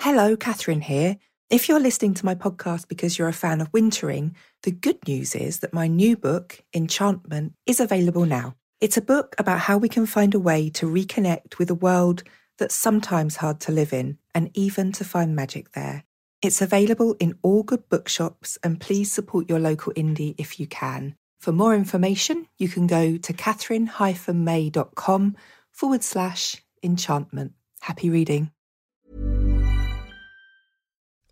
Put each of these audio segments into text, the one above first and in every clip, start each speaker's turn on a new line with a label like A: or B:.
A: Hello, Katherine here. If you're listening to my podcast because you're a fan of wintering, the good news is that my new book, Enchantment, is available now. It's a book about how we can find a way to reconnect with a world that's sometimes hard to live in and even to find magic there. It's available in all good bookshops and please support your local indie if you can. For more information, you can go to catherine-may.com forward slash enchantment. Happy reading.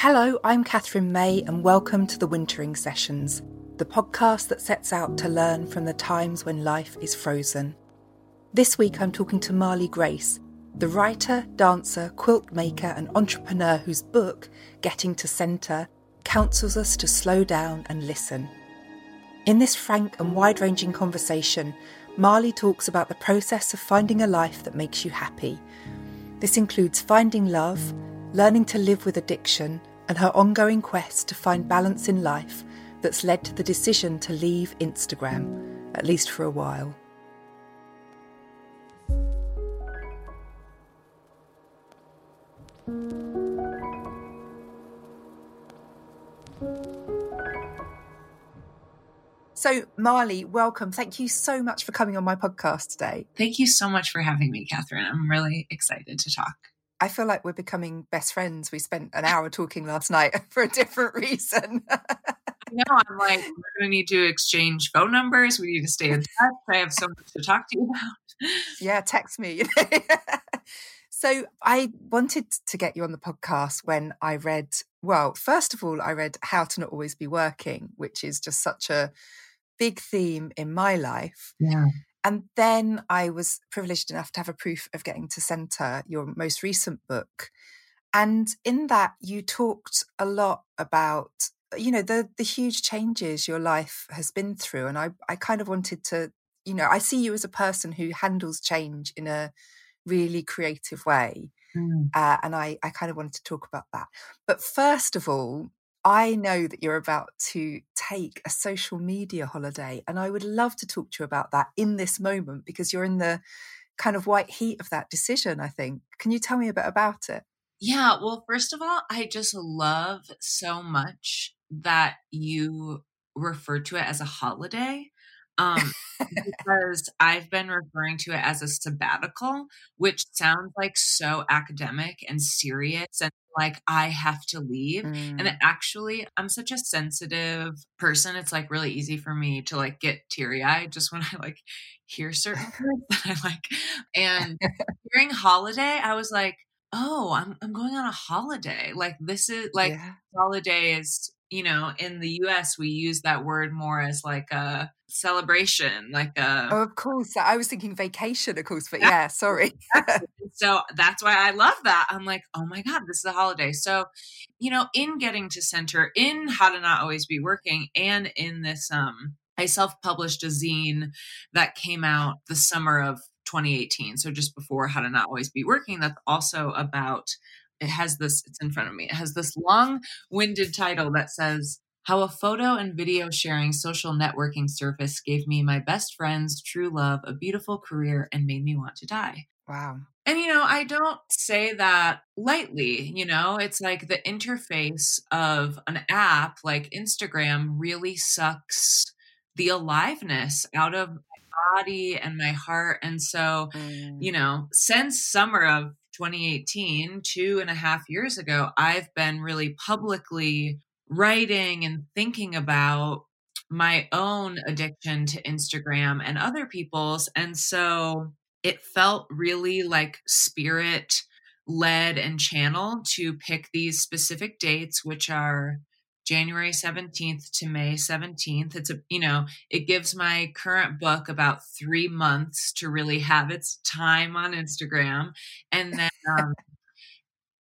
A: Hello, I'm Katherine May, and welcome to the Wintering Sessions, the podcast that sets out to learn from the times when life is frozen. This week I'm talking to Marlee Grace, the writer, dancer, quilt maker, and entrepreneur whose book, Getting to Centre, counsels us to slow down and listen. In this frank and wide ranging conversation, Marley talks about the process of finding a life that makes you happy. This includes finding love, learning to live with addiction, and her ongoing quest to find balance in life that's led to the decision to leave Instagram, at least for a while. So, Marlee, welcome. Thank you so much for coming on my podcast today.
B: Thank you so much for having me, Katherine. I'm really excited to talk.
A: I feel like we're becoming best friends. We spent an hour talking last night for a different reason.
B: I know. I'm like, we're going to need to exchange phone numbers. We need to stay in touch. I have so much to talk to you about.
A: Yeah, text me. so I wanted to get you on the podcast when I read, well, first of all, I read How to Not Always Be Working, which is just such a big theme in my life.
B: Yeah.
A: And then I was privileged enough to have a proof of getting to centre your most recent book. And in that, you talked a lot about, you know, the the huge changes your life has been through. And I, I kind of wanted to, you know, I see you as a person who handles change in a really creative way. Mm. Uh, and I, I kind of wanted to talk about that. But first of all, I know that you're about to take a social media holiday, and I would love to talk to you about that in this moment because you're in the kind of white heat of that decision, I think. Can you tell me a bit about it?
B: Yeah, well, first of all, I just love so much that you refer to it as a holiday um, because I've been referring to it as a sabbatical, which sounds like so academic and serious and like I have to leave. Mm. And actually, I'm such a sensitive person. It's like really easy for me to like get teary eyed just when I like hear certain words that I like. And during holiday, I was like, oh, I'm I'm going on a holiday. Like this is like yeah. holiday is you know, in the US, we use that word more as like a celebration, like a.
A: Oh, of course. I was thinking vacation, of course, but yeah, yeah sorry.
B: So that's why I love that. I'm like, oh my God, this is a holiday. So, you know, in getting to center, in how to not always be working, and in this um I self published a zine that came out the summer of 2018. So just before How to Not Always Be Working, that's also about, it has this, it's in front of me, it has this long winded title that says, how a photo and video sharing social networking service gave me my best friends, true love, a beautiful career, and made me want to die.
A: Wow.
B: And, you know, I don't say that lightly. You know, it's like the interface of an app like Instagram really sucks the aliveness out of my body and my heart. And so, mm. you know, since summer of 2018, two and a half years ago, I've been really publicly writing and thinking about my own addiction to Instagram and other people's. And so it felt really like spirit led and channeled to pick these specific dates, which are January 17th to May 17th. It's a, you know, it gives my current book about three months to really have its time on Instagram. And then um,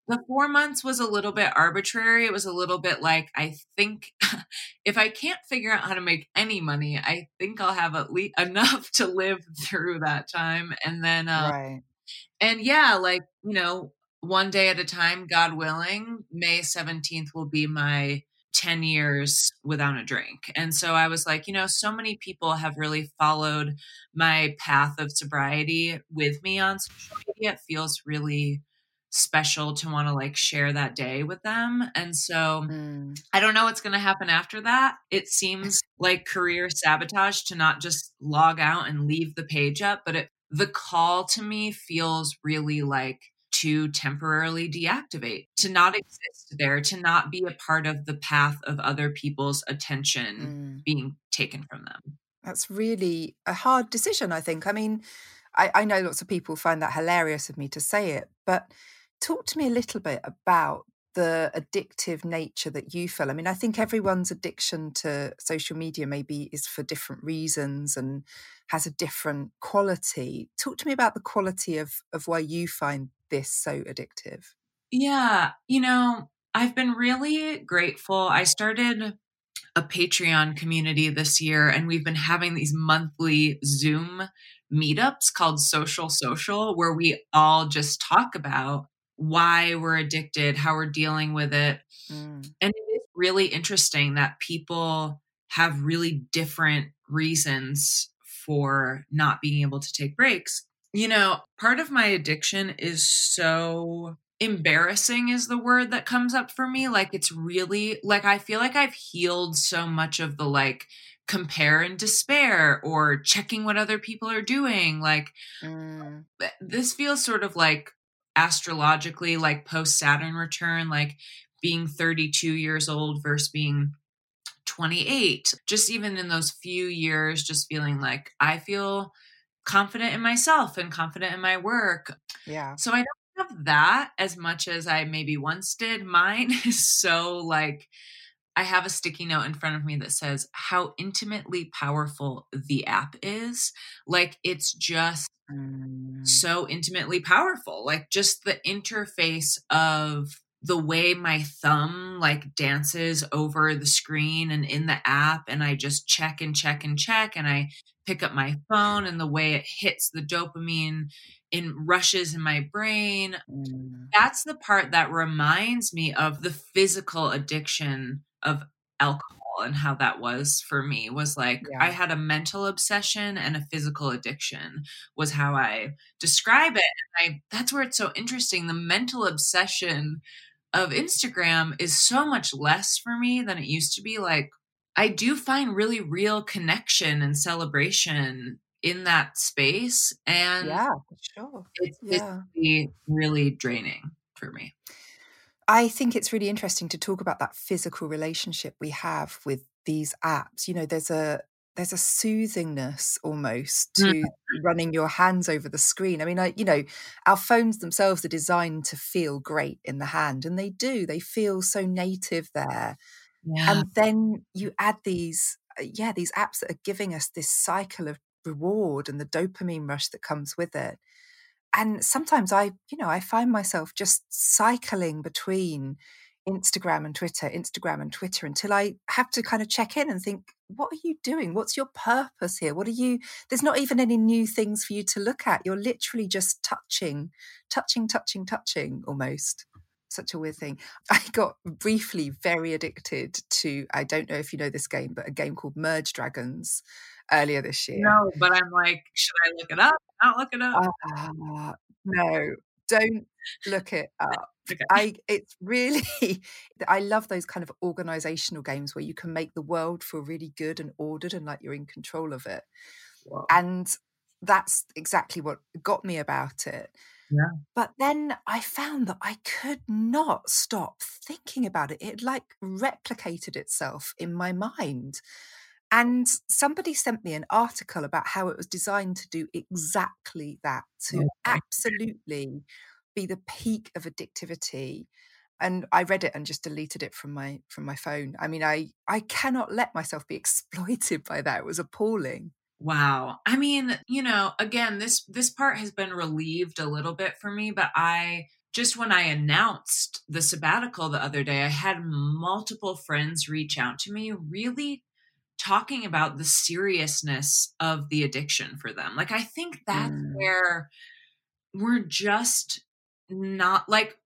B: the four months was a little bit arbitrary. It was a little bit like, I think if I can't figure out how to make any money, I think I'll have at least enough to live through that time. And then, uh, right. and yeah, like, you know, one day at a time, God willing, May 17th will be my 10 years without a drink. And so I was like, you know, so many people have really followed my path of sobriety with me on social media. It feels really special to want to like share that day with them. And so mm. I don't know what's going to happen after that. It seems like career sabotage to not just log out and leave the page up, but it, the call to me feels really like to temporarily deactivate, to not exist there, to not be a part of the path of other people's attention mm. being taken from them.
A: That's really a hard decision, I think. I mean, I, I know lots of people find that hilarious of me to say it, but talk to me a little bit about the addictive nature that you feel. I mean, I think everyone's addiction to social media maybe is for different reasons and has a different quality. Talk to me about the quality of of why you find this so addictive.
B: Yeah, you know, I've been really grateful. I started a Patreon community this year and we've been having these monthly Zoom meetups called Social Social where we all just talk about why we're addicted, how we're dealing with it. Mm. And it is really interesting that people have really different reasons for not being able to take breaks. You know, part of my addiction is so embarrassing is the word that comes up for me like it's really like I feel like I've healed so much of the like compare and despair or checking what other people are doing like mm. this feels sort of like astrologically like post Saturn return, like being 32 years old versus being 28. Just even in those few years, just feeling like I feel confident in myself and confident in my work.
A: Yeah.
B: So I don't have that as much as I maybe once did. Mine is so like, I have a sticky note in front of me that says how intimately powerful the app is. Like, it's just mm. so intimately powerful. Like, just the interface of the way my thumb like dances over the screen and in the app and I just check and check and check and I pick up my phone and the way it hits the dopamine in rushes in my brain mm. that's the part that reminds me of the physical addiction of alcohol and how that was for me was like yeah. I had a mental obsession and a physical addiction was how I describe it and I that's where it's so interesting the mental obsession of Instagram is so much less for me than it used to be like I do find really real connection and celebration in that space and
A: yeah sure
B: it's, yeah. it's really draining for me
A: I think it's really interesting to talk about that physical relationship we have with these apps. You know, there's a there's a soothingness almost to mm-hmm. running your hands over the screen. I mean, I, you know, our phones themselves are designed to feel great in the hand, and they do. They feel so native there. Yeah. And then you add these, uh, yeah, these apps that are giving us this cycle of reward and the dopamine rush that comes with it and sometimes I, you know, I find myself just cycling between Instagram and Twitter, Instagram and Twitter until I have to kind of check in and think, what are you doing? What's your purpose here? What are you? There's not even any new things for you to look at. You're literally just touching, touching, touching, touching almost. Such a weird thing. I got briefly very addicted to, I don't know if you know this game, but a game called Merge Dragons earlier this year.
B: No, but I'm like, should I look it up? Not look it up.
A: Uh, no, don't look it up. Okay. I it's really I love those kind of organizational games where you can make the world feel really good and ordered and like you're in control of it. Wow. And that's exactly what got me about it.
B: Yeah.
A: But then I found that I could not stop thinking about it. It like replicated itself in my mind. And somebody sent me an article about how it was designed to do exactly that to absolutely be the peak of addictivity. And i read it and just deleted it from my from my phone. I mean i i cannot let myself be exploited by that. It was appalling.
B: Wow. I mean you know again this this part has been relieved a little bit for me but i just when i announced the sabbatical the other day i had multiple friends reach out to me really talking about the seriousness of the addiction for them like i think that's mm. where we're just not like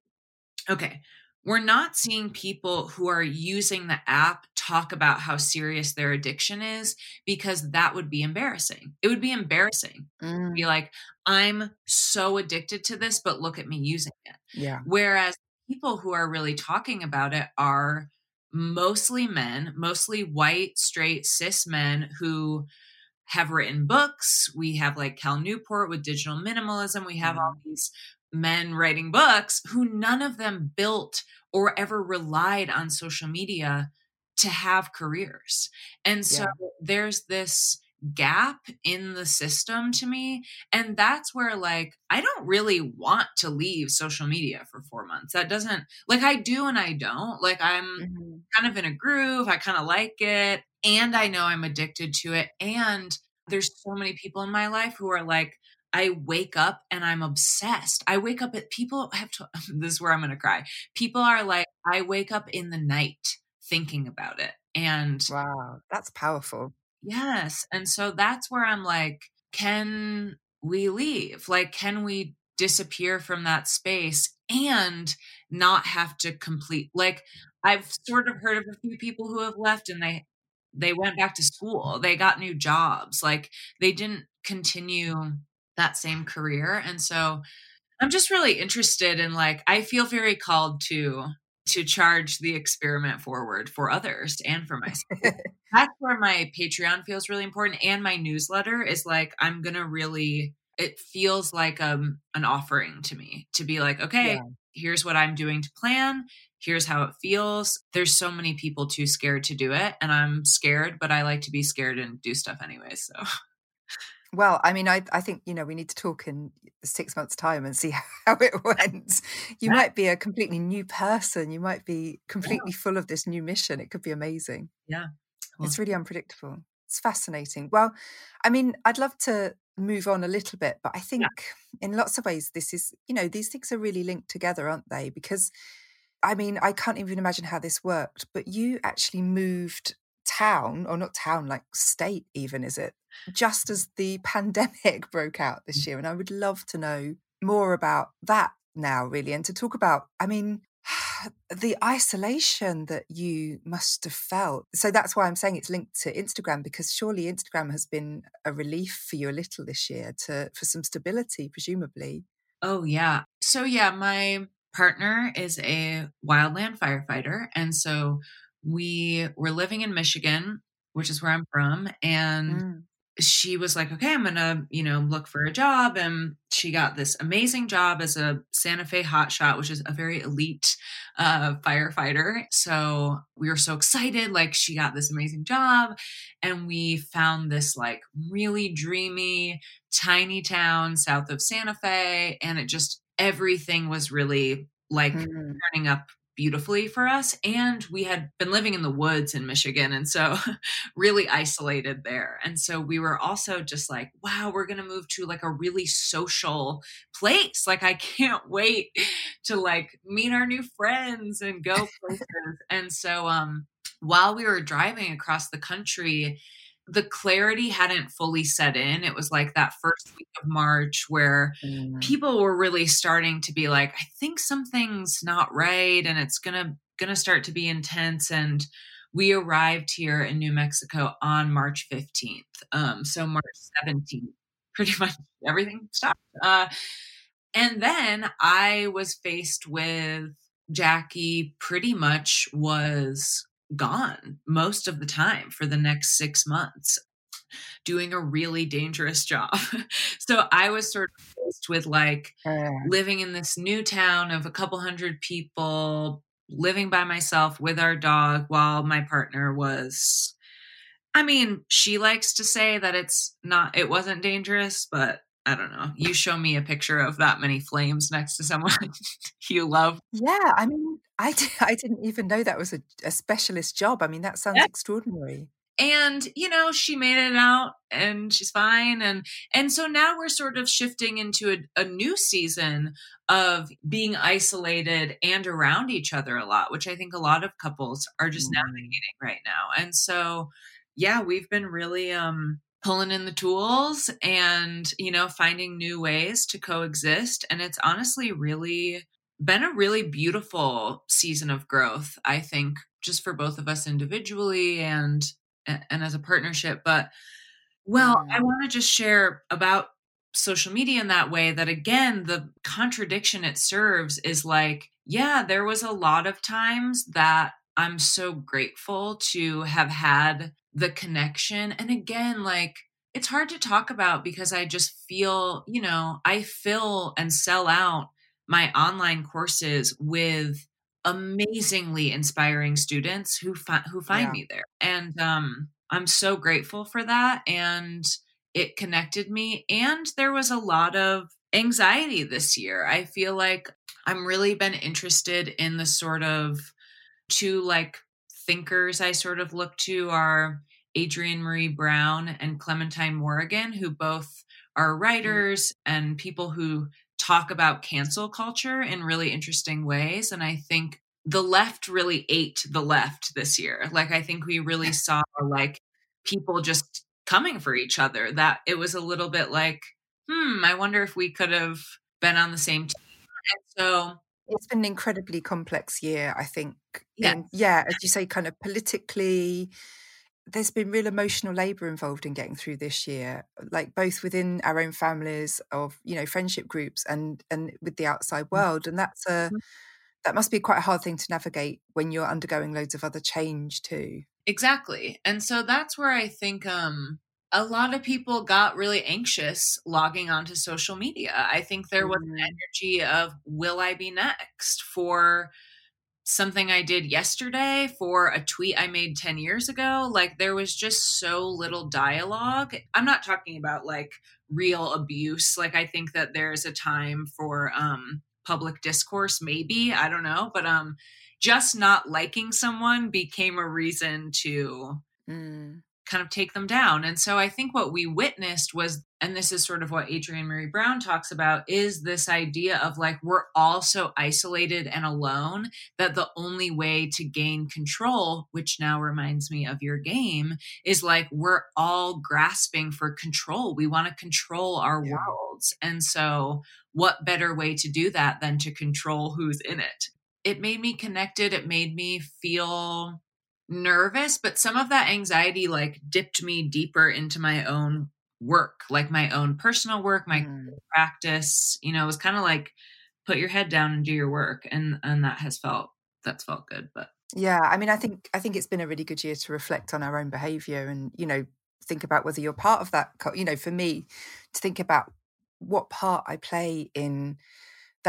B: okay we're not seeing people who are using the app talk about how serious their addiction is because that would be embarrassing. It would be embarrassing mm. be like, I'm so addicted to this, but look at me using it.
A: Yeah.
B: Whereas people who are really talking about it are mostly men, mostly white, straight, cis men who have written books. We have like Cal Newport with digital minimalism. We have mm. all these men writing books who none of them built or ever relied on social media to have careers. And so yeah. there's this gap in the system to me. And that's where, like, I don't really want to leave social media for four months. That doesn't, like, I do and I don't. Like, I'm mm-hmm. kind of in a groove. I kind of like it. And I know I'm addicted to it. And there's so many people in my life who are like, I wake up and I'm obsessed. I wake up at people have to, this is where I'm going to cry. People are like, I wake up in the night thinking about it. And
A: wow, that's powerful.
B: Yes. And so that's where I'm like, can we leave? Like, can we disappear from that space and not have to complete? Like, I've sort of heard of a few people who have left and they, they went back to school. They got new jobs. Like, they didn't continue that same career. And so I'm just really interested in like I feel very called to to charge the experiment forward for others and for myself. That's where my Patreon feels really important and my newsletter is like I'm going to really it feels like um an offering to me to be like okay, yeah. here's what I'm doing to plan, here's how it feels. There's so many people too scared to do it and I'm scared, but I like to be scared and do stuff anyway, so
A: well, I mean, I I think you know we need to talk in six months' time and see how it went. You yeah. might be a completely new person. You might be completely yeah. full of this new mission. It could be amazing.
B: Yeah,
A: it's really unpredictable. It's fascinating. Well, I mean, I'd love to move on a little bit, but I think yeah. in lots of ways this is you know these things are really linked together, aren't they? Because I mean, I can't even imagine how this worked, but you actually moved town, or not town, like state, even, is it? Just as the pandemic broke out this year. And I would love to know more about that now, really, and to talk about, I mean, the isolation that you must have felt. So that's why I'm saying it's linked to Instagram because surely Instagram has been a relief for you a little this year to for some stability, presumably.
B: Oh yeah. So yeah, my partner is a wildland firefighter and so we were living in Michigan, which is where I'm from, and mm. She was like, "Okay, I'm gonna, you know, look for a job." And she got this amazing job as a Santa Fe hotshot, which is a very elite uh, firefighter. So we were so excited. Like she got this amazing job, and we found this like really dreamy, tiny town south of Santa Fe, and it just everything was really like mm. turning up beautifully for us. And we had been living in the woods in Michigan. And so really isolated there. And so we were also just like, wow, we're going to move to like a really social place. Like, I can't wait to like meet our new friends and go places. and so, um, while we were driving across the country, the clarity hadn't fully set in. It was like that first week of March where mm. people were really starting to be like, I think something's not right and it's gonna gonna start to be intense. And we arrived here in New Mexico on March 15th. Um, so March 17th, pretty much everything stopped. Uh, and then I was faced with Jackie pretty much was gone most of the time for the next six months doing a really dangerous job. so I was sort of faced with like living in this new town of a couple hundred people, living by myself with our dog while my partner was I mean, she likes to say that it's not it wasn't dangerous, but I don't know. You show me a picture of that many flames next to someone you love.
A: Yeah, I mean, I d- I didn't even know that was a, a specialist job. I mean, that sounds yeah. extraordinary.
B: And you know, she made it out, and she's fine. And and so now we're sort of shifting into a, a new season of being isolated and around each other a lot, which I think a lot of couples are just mm. navigating right now. And so, yeah, we've been really um pulling in the tools and you know finding new ways to coexist and it's honestly really been a really beautiful season of growth i think just for both of us individually and and as a partnership but well i mm-hmm. want to just share about social media in that way that again the contradiction it serves is like yeah there was a lot of times that i'm so grateful to have had the connection. And again, like it's hard to talk about because I just feel, you know, I fill and sell out my online courses with amazingly inspiring students who fi- who find yeah. me there. And um I'm so grateful for that and it connected me and there was a lot of anxiety this year. I feel like I'm really been interested in the sort of two like thinkers I sort of look to are Adrienne Maree Brown and Clementine Morrigan, who both are mm. writers and people who talk about cancel culture in really interesting ways. And I think the left really ate the left this year. Like, I think we really saw like people just coming for each other, that it was a little bit like, hmm, I wonder if we could have been on the same team. And so
A: it's been an incredibly complex year, I think. Yes. In, yeah, as you say, kind of politically, there's been real emotional labor involved in getting through this year like both within our own families of you know friendship groups and and with the outside mm. world and that's a mm-hmm. that must be quite a hard thing to navigate when you're undergoing loads of other change too
B: exactly and so that's where i think um a lot of people got really anxious logging onto social media. I think there was an mm-hmm. energy of, will I be next for something I did yesterday, for a tweet I made 10 years ago? Like, there was just so little dialogue. I'm not talking about like real abuse. Like, I think that there's a time for, um, public discourse maybe i don't know but um just not liking someone became a reason to mm kind of take them down. And so I think what we witnessed was, and this is sort of what Adrienne Maree Brown talks about, is this idea of like we're all so isolated and alone that the only way to gain control, which now reminds me of your game, is like we're all grasping for control. We want to control our yeah. worlds. And so, what better way to do that than to control who's in it? It made me connected. It made me feel nervous, but some of that anxiety like dipped me deeper into my own work, like my own personal work, my mm. practice. You know, it was kind of like put your head down and do your work, and and that has felt that's felt good. But
A: yeah, I mean, I think I think it's been a really good year to reflect on our own behavior and you know think about whether you're part of that. You know, for me, to think about what part I play in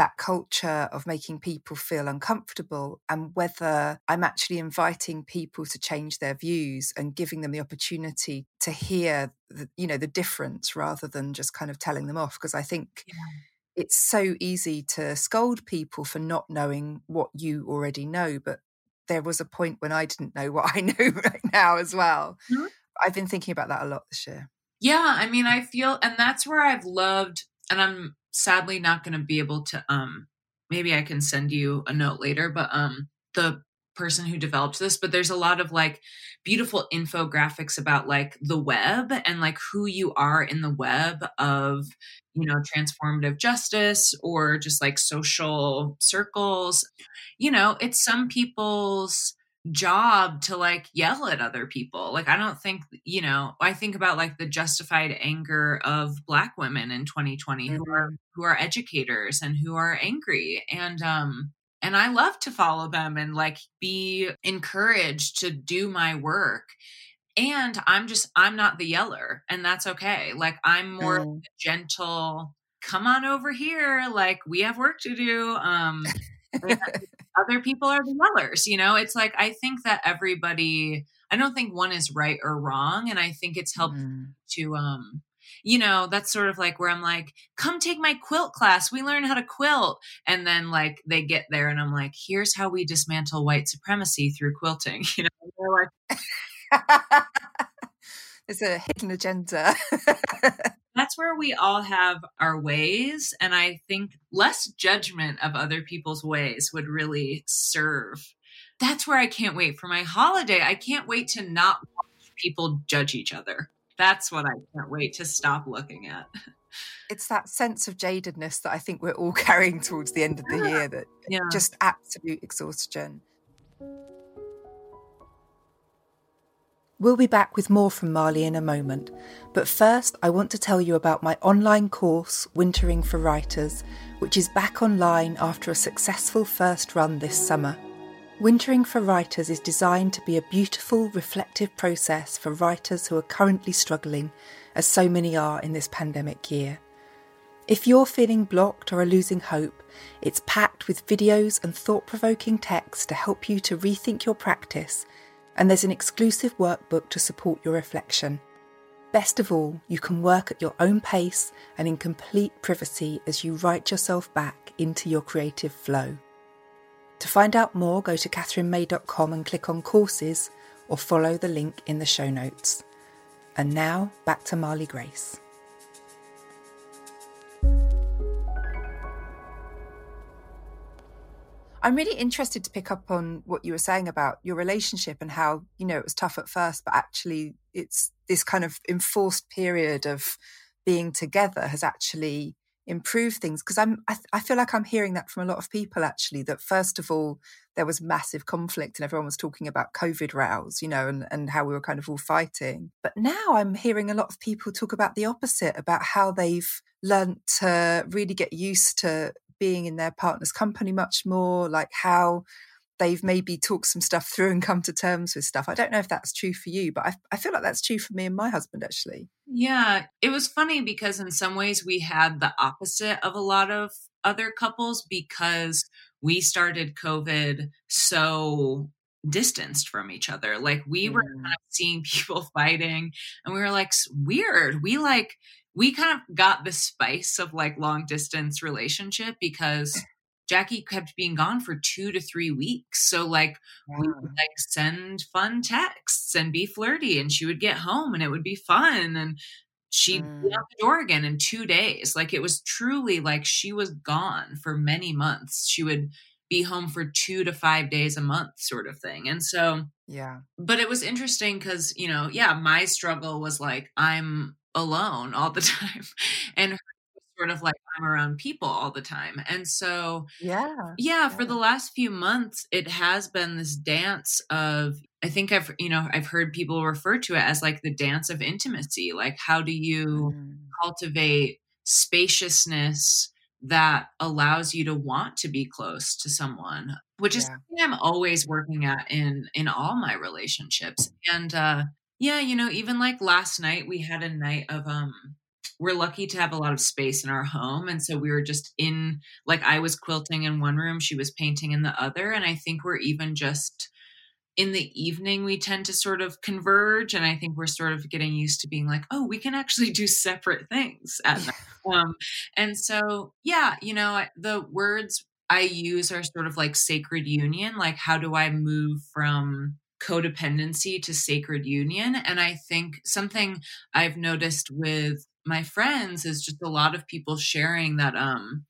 A: that culture of making people feel uncomfortable and whether I'm actually inviting people to change their views and giving them the opportunity to hear the, you know the difference rather than just kind of telling them off because I think yeah. it's so easy to scold people for not knowing what you already know. But there was a point when I didn't know what I know right now as well. Mm-hmm. I've been thinking about that a lot this year.
B: Yeah, I mean, I feel, and that's where I've loved, and I'm sadly not going to be able to, um, maybe I can send you a note later, but, um, the person who developed this, but there's a lot of like beautiful infographics about like the web and like who you are in the web of, you know, transformative justice or just like social circles. You know, it's some people's job to like yell at other people. Like I don't think, you know, I think about like the justified anger of black women in 2020 mm-hmm. who are mm-hmm. who are educators and who are angry and um and I love to follow them and like be encouraged to do my work. And I'm just, I'm not the yeller, and that's okay. Like, I'm more mm. gentle, come on over here. Like, we have work to do. Um, other people are the yellers, you know? It's like, I think that everybody, I don't think one is right or wrong. And I think it's helped mm. to, um, you know, that's sort of like where I'm like, come take my quilt class. We learn how to quilt. And then like they get there and I'm like, here's how we dismantle white supremacy through quilting. You know,
A: like There's a hidden agenda.
B: That's where we all have our ways. And I think less judgment of other people's ways would really serve. That's where I can't wait for my holiday. I can't wait to not watch people judge each other that's what I can't wait to stop looking at.
A: It's that sense of jadedness that I think we're all carrying towards the end of the year that yeah. just absolute exhaustion. We'll be back with more from Marlee in a moment, but first I want to tell you about my online course, Wintering for Writers, which is back online after a successful first run this summer. Wintering for Writers is designed to be a beautiful, reflective process for writers who are currently struggling, as so many are in this pandemic year. If you're feeling blocked or are losing hope, it's packed with videos and thought provoking texts to help you to rethink your practice, and there's an exclusive workbook to support your reflection. Best of all, you can work at your own pace and in complete privacy as you write yourself back into your creative flow. To find out more, go to catherinemay.com and click on courses or follow the link in the show notes. And now back to Marlee Grace. I'm really interested to pick up on what you were saying about your relationship and how, you know, it was tough at first, but actually it's this kind of enforced period of being together has actually improved things. Because i'm I, I, feel like i'm hearing that from a lot of people actually that first of all there was massive conflict and everyone was talking about covid rows you know and, and how we were kind of all fighting. But now i'm hearing a lot of people talk about the opposite about how they've learned to really get used to being in their partner's company much more like how they've maybe talked some stuff through and come to terms with stuff. I don't know if that's true for you, but I, I feel like that's true for me and my husband actually.
B: Yeah, it was funny because in some ways we had the opposite of a lot of other couples because we started COVID so distanced from each other. Like we were kind of seeing people fighting and we were like, weird. We like, we kind of got the spice of like long distance relationship because Jackie kept being gone for two to three weeks. So like we would like send fun texts and be flirty and she would get home and it would be fun and she'd mm. be out the door again in two days. Like it was truly like she was gone for many months. She would be home for two to five days a month sort of thing. And so
A: yeah.
B: But it was interesting because, you know, yeah, my struggle was like I'm alone all the time. And sort of like I'm around people all the time. And so,
A: yeah,
B: yeah, for the last few months, it has been this dance of, I think I've, you know, I've heard people refer to it as like the dance of intimacy. Like, how do you mm. cultivate spaciousness that allows you to want to be close to someone? Which is yeah. something I'm always working at in in all my relationships. And uh yeah, you know, even like last night we had a night of um we're lucky to have a lot of space in our home and so we were just in like i was quilting in one room she was painting in the other and i think we're even just in the evening we tend to sort of converge and i think we're sort of getting used to being like oh we can actually do separate things um and so yeah you know the words i use are sort of like sacred union like how do i move from codependency to sacred union and i think something i've noticed with my friends is just a lot of people sharing that um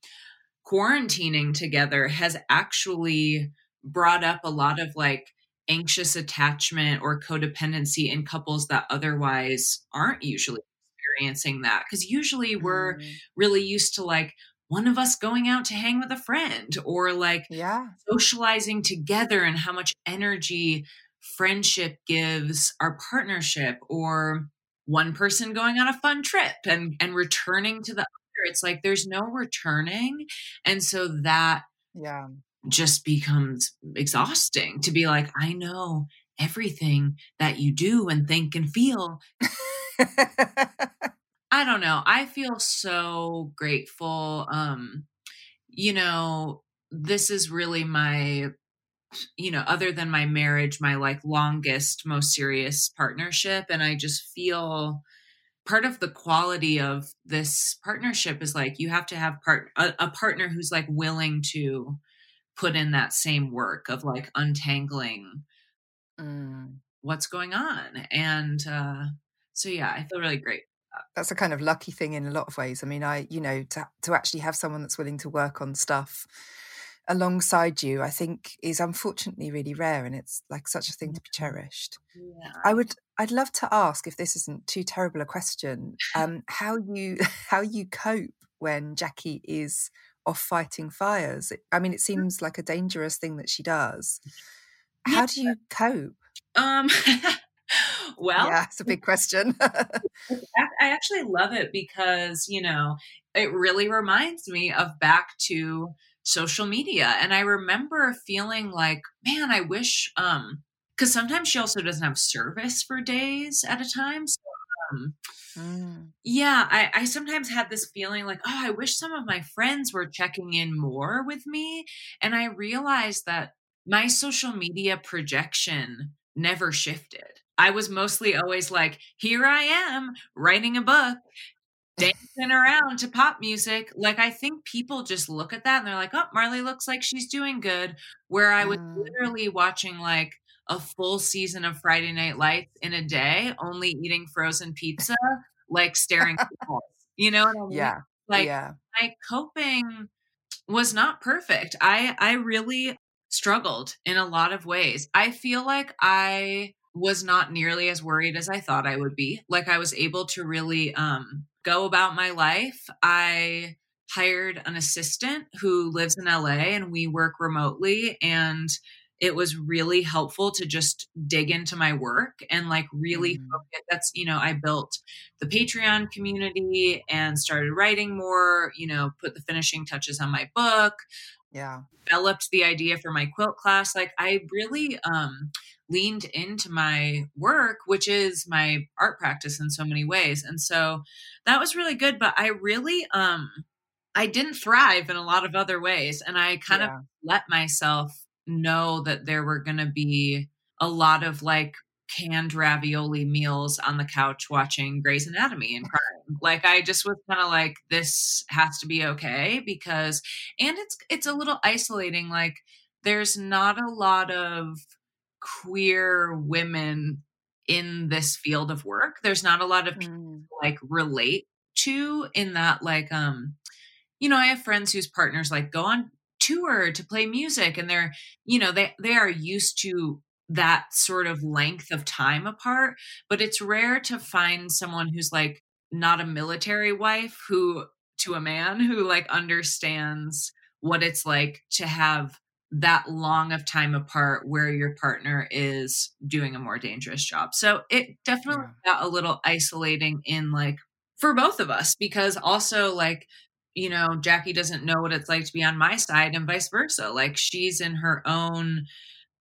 B: quarantining together has actually brought up a lot of like anxious attachment or codependency in couples that otherwise aren't usually experiencing that because usually we're mm. really used to like one of us going out to hang with a friend or like
A: yeah
B: socializing together and how much energy friendship gives our partnership or one person going on a fun trip and and returning to the other it's like there's no returning and so that
A: yeah
B: just becomes exhausting to be like, I know everything that you do and think and feel. I don't know. I feel so grateful. Um, you know, this is really my, you know, other than my marriage, my like longest, most serious partnership. And I just feel part of the quality of this partnership is like you have to have part a, a partner who's like willing to put in that same work of like untangling mm. what's going on. And uh, so, yeah, I feel really great.
A: That's a kind of lucky thing in a lot of ways. I mean, I, you know, to, to actually have someone that's willing to work on stuff alongside you, I think is unfortunately really rare and it's like such a thing to be cherished. Yeah. I would I'd love to ask if this isn't too terrible a question, um, how you how you cope when Jackie is off fighting fires. I mean, it mm. seems like a dangerous thing that she does. How do you cope?
B: Um, well,
A: yeah, it's a big question.
B: I actually love it because, you know, it really reminds me of back to social media. And I remember feeling like, man, I wish, um, because sometimes she also doesn't have service for days at a time. So, um, Mm. Yeah, I, I sometimes had this feeling like, oh, I wish some of my friends were checking in more with me. And I realized that my social media projection never shifted. I was mostly always like, here I am writing a book, dancing around to pop music. Like, I think people just look at that and they're like, oh, Marlee looks like she's doing good. Where I was mm. literally watching like a full season of Friday Night Lights in a day, only eating frozen pizza, like staring at the walls. You know what I mean?
A: Yeah.
B: Like
A: yeah.
B: my coping was not perfect. I I really struggled in a lot of ways. I feel like I was not nearly as worried as I thought I would be. Like I was able to really um go about my life. I hired an assistant who lives in LA and we work remotely and it was really helpful to just dig into my work and like really mm. focus. That's, you know, I built the Patreon community and started writing more, you know, put the finishing touches on my book.
A: Yeah.
B: Developed the idea for my quilt class. Like I really um leaned into my work, which is my art practice in so many ways. And so that was really good. But I really um I didn't thrive in a lot of other ways. And I kind yeah. of let myself know that there were going to be a lot of like canned ravioli meals on the couch watching Grey's Anatomy and crying. Like I just was kind of like this has to be okay because and it's it's a little isolating like there's not a lot of queer women in this field of work. There's not a lot of people mm. like relate to in that like um you know, I have friends whose partners like go on tour to play music and they're you know they they are used to that sort of length of time apart but it's rare to find someone who's like not a military wife who to a man who like understands what it's like to have that long of time apart where your partner is doing a more dangerous job. So it definitely yeah. got a little isolating in like for both of us because also like you know, Jackie doesn't know what it's like to be on my side and vice versa. Like she's in her own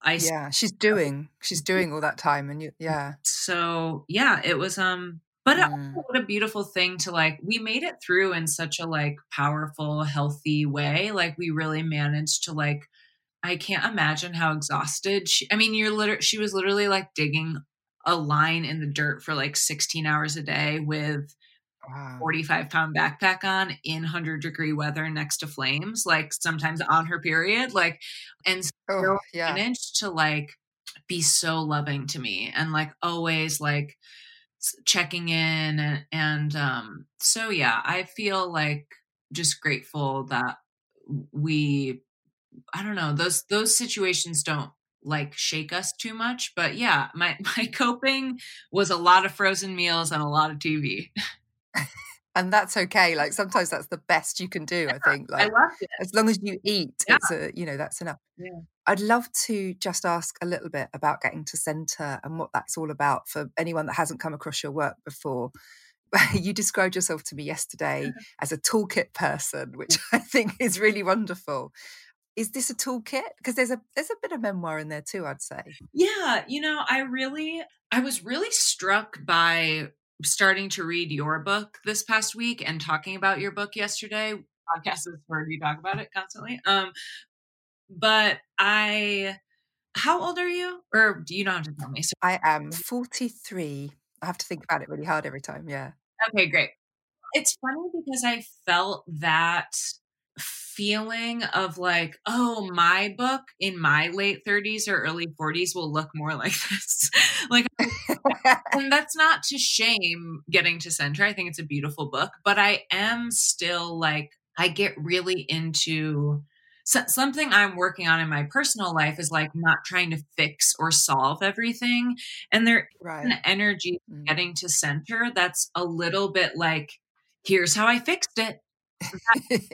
A: I Yeah, she's doing she's doing all that time and you yeah.
B: So, yeah, it was um but mm. what a beautiful thing to like we made it through in such a like powerful, healthy way. Like we really managed to like I can't imagine how exhausted she I mean, you're literally she was literally like digging a line in the dirt for like 16 hours a day with
A: Wow.
B: 45 pound backpack on in 100 degree weather next to flames, like sometimes on her period, like, and
A: Oh,
B: still
A: yeah.
B: managed to like be so loving to me and like always like checking in and, and um so yeah i feel like just grateful that we i don't know those those situations don't like shake us too much but yeah my my coping was a lot of frozen meals and a lot of tv
A: And that's okay. Like sometimes that's the best you can do, I think.
B: i
A: Like
B: loved it
A: as long as you eat,
B: Yeah.
A: it's a you know, that's enough.
B: Yeah.
A: I'd love to just ask a little bit about getting to centre and what that's all about for anyone that hasn't come across your work before. you described yourself to me yesterday as a toolkit person, which I think is really wonderful. Is this a toolkit? Because there's a there's a bit of memoir in there too, I'd say.
B: Yeah, you know, I really I was really struck by starting to read your book this past week and talking about your book yesterday. Podcast is where you talk about it constantly. Um but I how old are you? Or do you not have to tell me? So,
A: I am 43. I have to think about it really hard every time. Yeah.
B: okay, great. It's funny because I felt that feeling of like, oh, my book in my late 30s or early 40s will look more like this. like and that's not to shame getting to center. I think it's a beautiful book, but I am still like, I get really into so, something I'm working on in my personal life is like not trying to fix or solve everything. And there is
A: right.
B: an energy
A: Mm.
B: getting to center that's a little bit like, here's how I fixed it.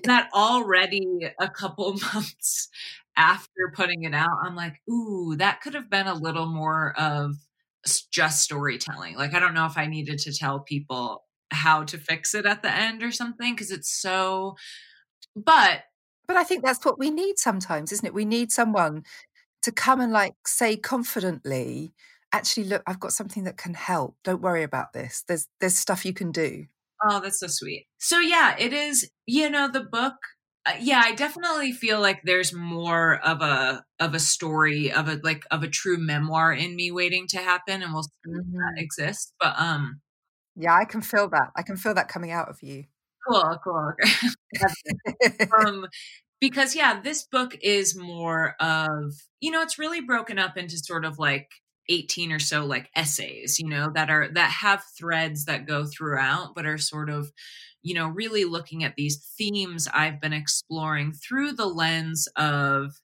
B: That already a couple months after putting it out, I'm like, ooh, that could have been a little more of just storytelling. Like, I don't know if I needed to tell people how to fix it at the end or something because it's so, but
A: But I think that's what we need sometimes, isn't it? We need someone to come and like say confidently, actually, look, I've got something that can help. Don't worry about this. There's there's stuff you can do.
B: Oh, that's so sweet. So yeah, it is, you know, the book uh, yeah, I definitely feel like there's more of a of a story of a like of a true memoir in me waiting to happen and we'll see if that exists. But um
A: Yeah, I can feel that. I can feel that coming out of you.
B: cool, cool. um because yeah, this book is more of, you know, it's really broken up into sort of like 18 or so like essays, you know, that are that have threads that go throughout but are sort of you know, really looking at these themes I've been exploring through the lens of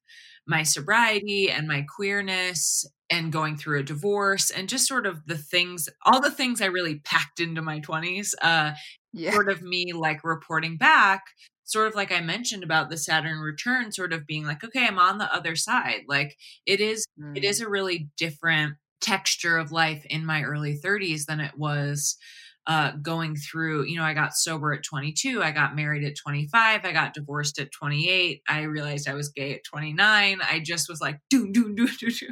B: my sobriety and my queerness and going through a divorce and just sort of the things all the things I really packed into my 20s uh
A: yeah.
B: sort of me like reporting back sort of like i mentioned about the saturn return sort of being like okay i'm on the other side like it is it
A: Mm.
B: is a really different texture of life in my early 30s than it was uh going through you know i got sober at 22 i got married at 25 i got divorced at 28 i realized i was gay at 29 i just was like do do do do do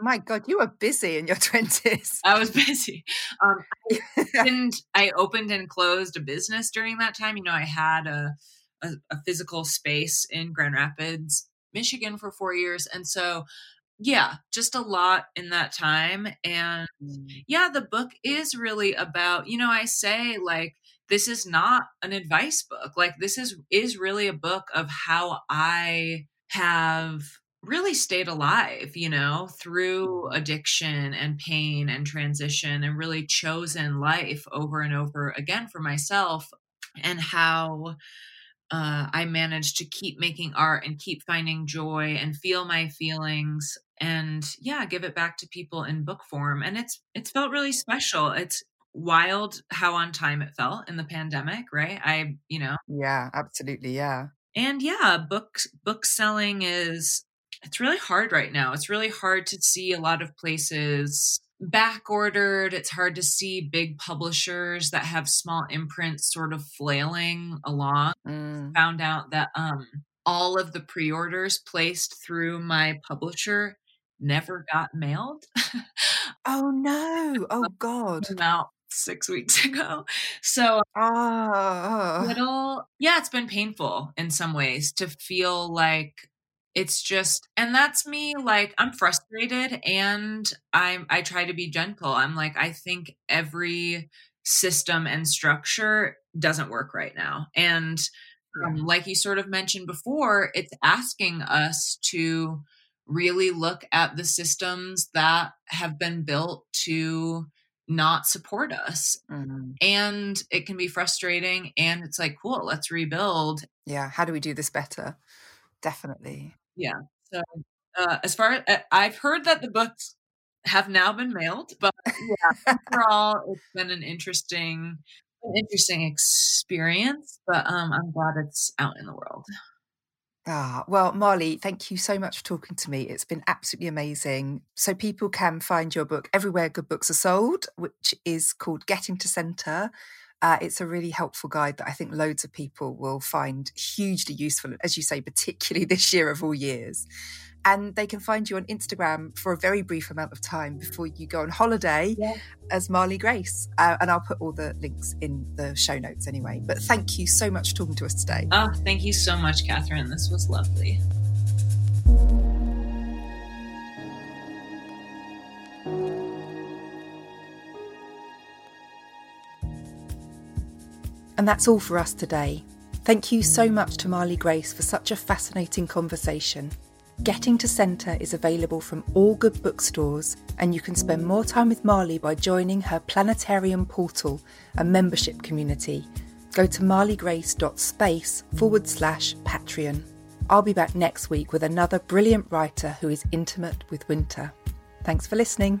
A: My God, you were busy in your twenties.
B: i was busy um opened I opened and closed a business during that time. You know, I had a, a a physical space in Grand Rapids, Michigan for 4 years and so yeah, just a lot in that time and mm. yeah, the book is really about, you know, I say like this is not an advice book. Like this is is really a book of how I have really stayed alive, you know, through mm-hmm. addiction and pain and transition and really chosen life over and over again for myself and how uh, I managed to keep making art and keep finding joy and feel my feelings and yeah, give it back to people in book form. And it's it's felt really special. It's wild how on time it felt in the pandemic, right? I, you know,
A: Yeah, absolutely. Yeah.
B: and yeah, book book selling is it's really hard right now. It's really hard to see a lot of places back ordered. It's hard to see big publishers that have small imprints sort of flailing along
A: Mm.
B: found out that um all of the pre-orders placed through my publisher never got mailed.
A: Oh no. Oh God.
B: Out six weeks ago. So
A: Oh.
B: little yeah, it's been painful in some ways to feel like it's just and that's me like i'm frustrated and i'm i try to be gentle. I'm like i think every system and structure doesn't work right now. And um, like you sort of mentioned before it's asking us to really look at the systems that have been built to not support us. Mm-hmm. and it can be frustrating and it's like cool let's rebuild.
A: Yeah how do we do this better? Definitely
B: yeah. So uh, as far as uh, I've heard that the books have now been mailed, but yeah, overall, it's been an interesting, an interesting experience. But um, I'm glad it's out in the world.
A: Ah, well, Marlee, thank you so much for talking to me. It's been absolutely amazing. So people can find your book everywhere good books are sold, which is called Getting to Centre. Uh, it's a really helpful guide that I think loads of people will find hugely useful, as you say, particularly this year of all years. And they can find you on Instagram for a very brief amount of time before you go on holiday yeah. as Marlee Grace. Uh, and I'll put all the links in the show notes anyway. But thank you so much for talking to us today.
B: Oh, thank you so much, Katherine. This was lovely.
A: And that's all for us today. Thank you so much to Marlee Grace for such a fascinating conversation. Getting to Centre is available from all good bookstores, and you can spend more time with Marlee by joining her Planetarium portal, a membership community. Go to marleygrace.space forward slash Patreon. I'll be back next week with another brilliant writer who is intimate with winter. Thanks for listening.